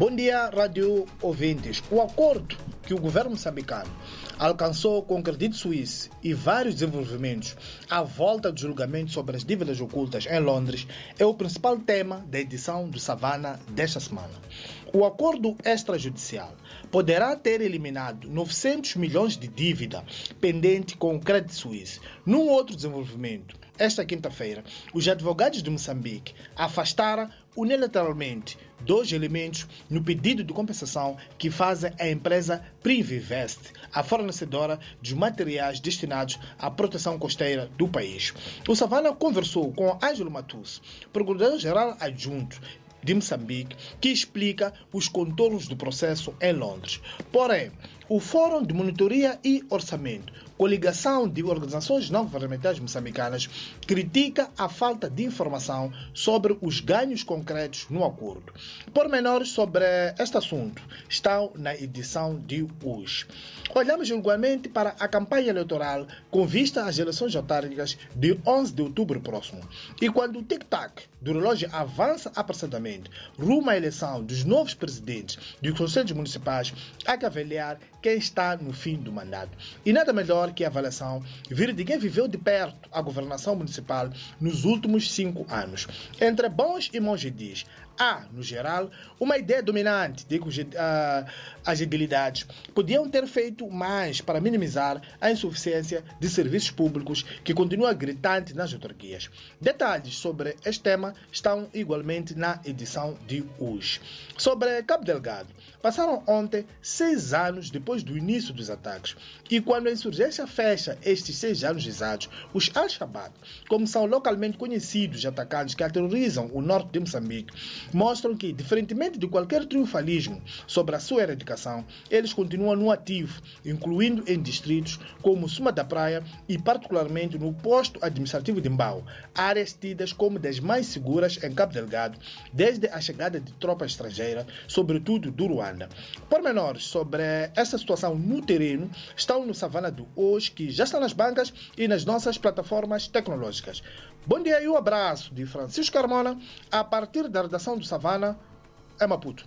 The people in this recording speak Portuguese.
Bom dia, rádio ouvintes. O acordo que o governo moçambicano alcançou com o Credit Suisse e vários desenvolvimentos à volta do julgamento sobre as dívidas ocultas em Londres é o principal tema da edição do Savana desta semana. O acordo extrajudicial poderá ter eliminado 900 milhões de dívida pendente com o Credit Suisse. Num outro desenvolvimento, esta quinta-feira, os advogados de Moçambique afastaram unilateralmente dois elementos no pedido de compensação que fazem a empresa Privivest, a fornecedora de materiais destinados à proteção costeira do país. O Savana conversou com Ângelo Matus, procurador-geral adjunto de Moçambique, que explica os contornos do processo em Londres. Porém, o Fórum de Monitoria e Orçamento, coligação de organizações não governamentais moçambicanas, critica a falta de informação sobre os ganhos concretos no acordo. Pormenores sobre este assunto estão na edição de hoje. Olhamos igualmente para a campanha eleitoral com vista às eleições autárquicas de 11 de outubro próximo. E quando o tic-tac do relógio avança apressadamente rumo à eleição dos novos presidentes dos conselhos municipais, há que avaliar quem está no fim do mandato. E nada melhor que a avaliação vir de quem viveu de perto a governação municipal nos últimos cinco anos. Entre bons e maus há, no geral, uma ideia dominante de que uh, as edilidades podiam ter feito mais para minimizar a insuficiência de serviços públicos que continua gritante nas autarquias. Detalhes sobre este tema estão igualmente na edição de hoje. Sobre Cabo Delgado, passaram ontem seis anos depois do início dos ataques e quando a insurgência fecha estes seis anos exatos, os Al-Shabaab, como são localmente conhecidos atacantes que aterrorizam o norte de Moçambique, mostram que, diferentemente de qualquer triunfalismo sobre a sua erradicação, eles continuam no ativo, incluindo em distritos como Suma da Praia e particularmente no posto administrativo de Mbao, áreas tidas como das mais seguras em Cabo Delgado desde a chegada de tropas estrangeiras, sobretudo do Ruanda. Pormenores sobre essa situação no terreno estão no Savana do hoje, que já está nas bancas e nas nossas plataformas tecnológicas. Bom dia e um abraço de Francisco Carmona, a partir da redação do Savana, é Maputo.